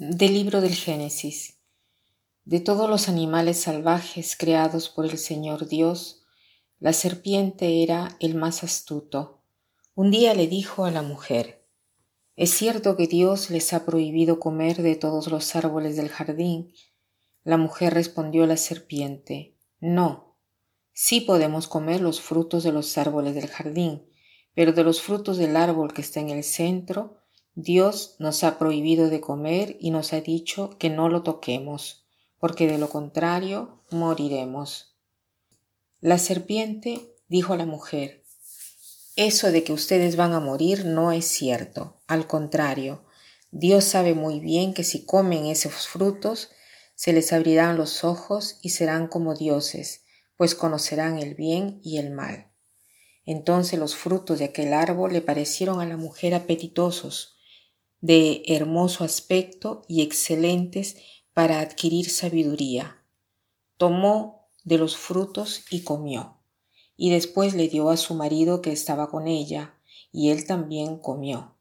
Del libro del Génesis. De todos los animales salvajes creados por el Señor Dios, la serpiente era el más astuto. Un día le dijo a la mujer, ¿Es cierto que Dios les ha prohibido comer de todos los árboles del jardín? La mujer respondió a la serpiente, No, sí podemos comer los frutos de los árboles del jardín, pero de los frutos del árbol que está en el centro, Dios nos ha prohibido de comer y nos ha dicho que no lo toquemos, porque de lo contrario moriremos. La serpiente dijo a la mujer, Eso de que ustedes van a morir no es cierto, al contrario, Dios sabe muy bien que si comen esos frutos, se les abrirán los ojos y serán como dioses, pues conocerán el bien y el mal. Entonces los frutos de aquel árbol le parecieron a la mujer apetitosos, de hermoso aspecto y excelentes para adquirir sabiduría. Tomó de los frutos y comió, y después le dio a su marido que estaba con ella, y él también comió.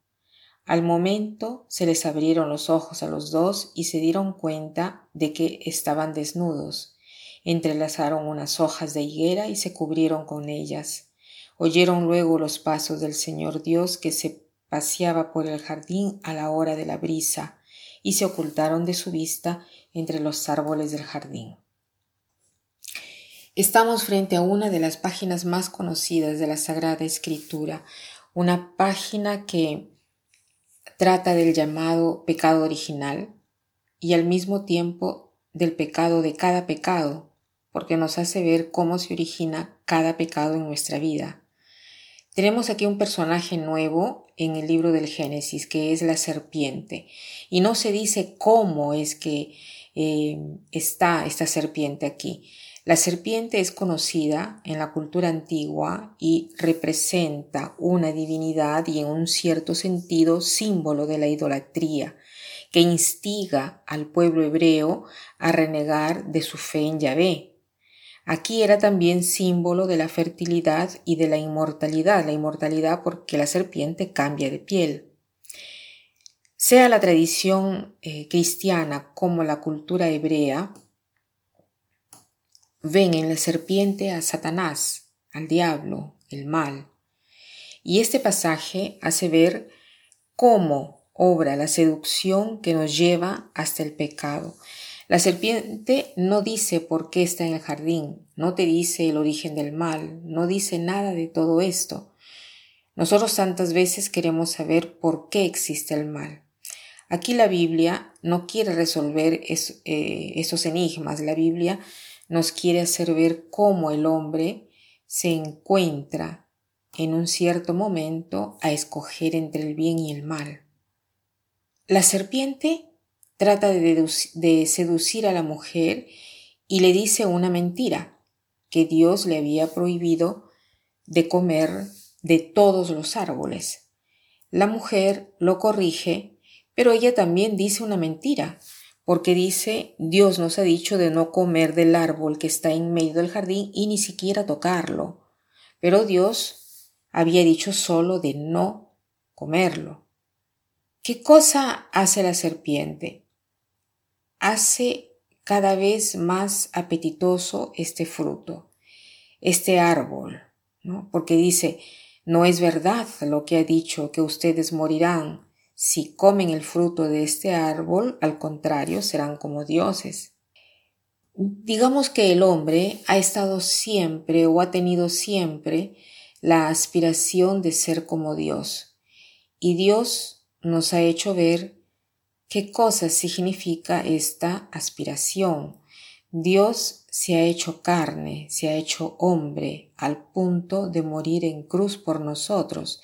Al momento se les abrieron los ojos a los dos y se dieron cuenta de que estaban desnudos. Entrelazaron unas hojas de higuera y se cubrieron con ellas. Oyeron luego los pasos del Señor Dios que se paseaba por el jardín a la hora de la brisa y se ocultaron de su vista entre los árboles del jardín. Estamos frente a una de las páginas más conocidas de la Sagrada Escritura, una página que trata del llamado pecado original y al mismo tiempo del pecado de cada pecado, porque nos hace ver cómo se origina cada pecado en nuestra vida. Tenemos aquí un personaje nuevo en el libro del Génesis, que es la serpiente. Y no se dice cómo es que eh, está esta serpiente aquí. La serpiente es conocida en la cultura antigua y representa una divinidad y en un cierto sentido símbolo de la idolatría, que instiga al pueblo hebreo a renegar de su fe en Yahvé, Aquí era también símbolo de la fertilidad y de la inmortalidad, la inmortalidad porque la serpiente cambia de piel. Sea la tradición eh, cristiana como la cultura hebrea, ven en la serpiente a Satanás, al diablo, el mal. Y este pasaje hace ver cómo obra la seducción que nos lleva hasta el pecado. La serpiente no dice por qué está en el jardín, no te dice el origen del mal, no dice nada de todo esto. Nosotros tantas veces queremos saber por qué existe el mal. Aquí la Biblia no quiere resolver eh, esos enigmas, la Biblia nos quiere hacer ver cómo el hombre se encuentra en un cierto momento a escoger entre el bien y el mal. La serpiente trata de, seducir a la mujer y le dice una mentira, que Dios le había prohibido de comer de todos los árboles. La mujer lo corrige, pero ella también dice una mentira, porque dice Dios nos ha dicho de no comer del árbol que está en medio del jardín y ni siquiera tocarlo. Pero Dios había dicho solo de no comerlo. ¿Qué cosa hace la serpiente? Hace cada vez más apetitoso este fruto, este árbol, ¿no? Porque dice, no es verdad lo que ha dicho que ustedes morirán. Si comen el fruto de este árbol, al contrario, serán como dioses. Digamos que el hombre ha estado siempre o ha tenido siempre la aspiración de ser como Dios. Y Dios nos ha hecho ver ¿Qué cosa significa esta aspiración? Dios se ha hecho carne, se ha hecho hombre al punto de morir en cruz por nosotros.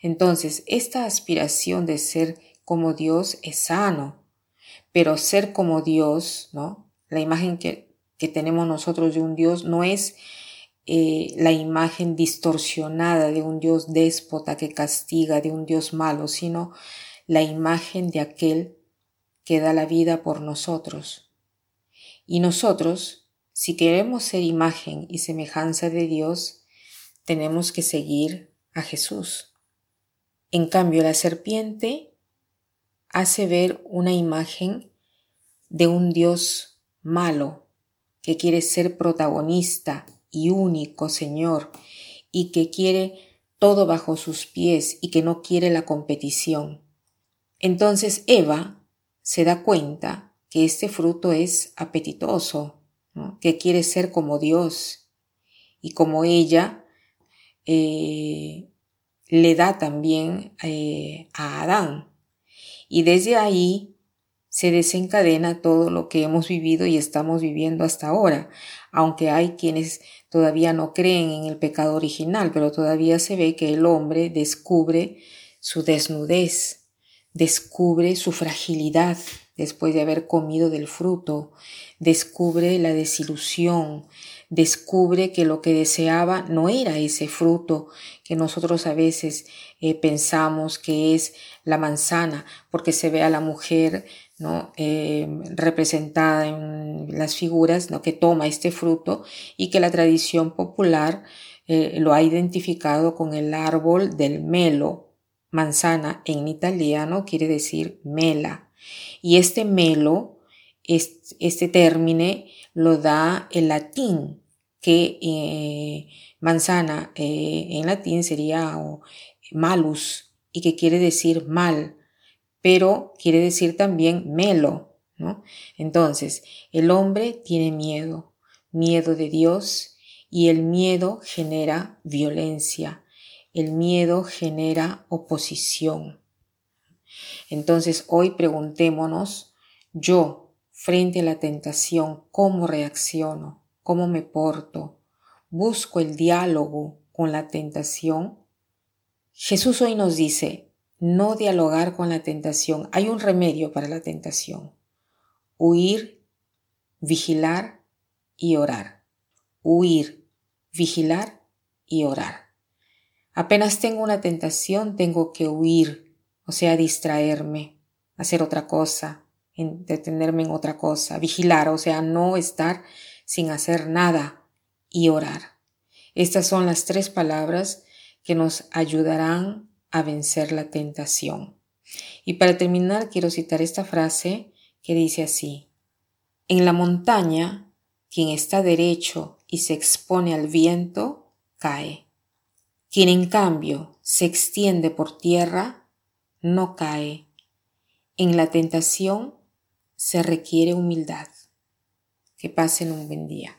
Entonces, esta aspiración de ser como Dios es sano, pero ser como Dios, ¿no? La imagen que, tenemos nosotros de un Dios no es eh, la imagen distorsionada de un Dios déspota que castiga, de un Dios malo, sino la imagen de aquel que da la vida por nosotros. Y nosotros, si queremos ser imagen y semejanza de Dios, tenemos que seguir a Jesús. En cambio, la serpiente hace ver una imagen de un Dios malo que quiere ser protagonista y único Señor y que quiere todo bajo sus pies y que no quiere la competición. Entonces Eva se da cuenta que este fruto es apetitoso, que quiere ser como Dios. Y como ella eh, le da también eh, a Adán. Y desde ahí se desencadena todo lo que hemos vivido y estamos viviendo hasta ahora, aunque hay quienes todavía no creen en el pecado original, pero todavía se ve que el hombre descubre su desnudez, descubre su fragilidad después de haber comido del fruto, descubre la desilusión, descubre que lo que deseaba no era ese fruto que nosotros a veces eh, pensamos que es la manzana, porque se ve a la mujer ¿no? Eh, representada en las figuras ¿no? que toma este fruto y que la tradición popular eh, lo ha identificado con el árbol del melo. Manzana en italiano quiere decir mela. Y este melo, este, término, lo da el latín, que eh, manzana en latín sería malus y que quiere decir mal pero quiere decir también melo, ¿no? Entonces, el hombre tiene miedo, miedo de Dios, y el miedo genera violencia, el miedo genera oposición. Entonces, hoy preguntémonos, yo, frente a la tentación, ¿cómo reacciono? ¿Cómo me porto? ¿Busco el diálogo con la tentación? Jesús hoy nos dice, no dialogar con la tentación. Hay un remedio para la tentación. Huir, vigilar y orar. Huir, vigilar y orar. Apenas tengo una tentación, tengo que huir, o sea, distraerme, hacer otra cosa, detenerme en otra cosa, vigilar, o sea, no estar sin hacer nada y orar. Estas son las tres palabras que nos ayudarán a vencer la tentación. Y para terminar, quiero citar esta frase que dice así, en la montaña, quien está derecho y se expone al viento, cae. Quien en cambio se extiende por tierra, no cae. En la tentación se requiere humildad. Que pasen un buen día.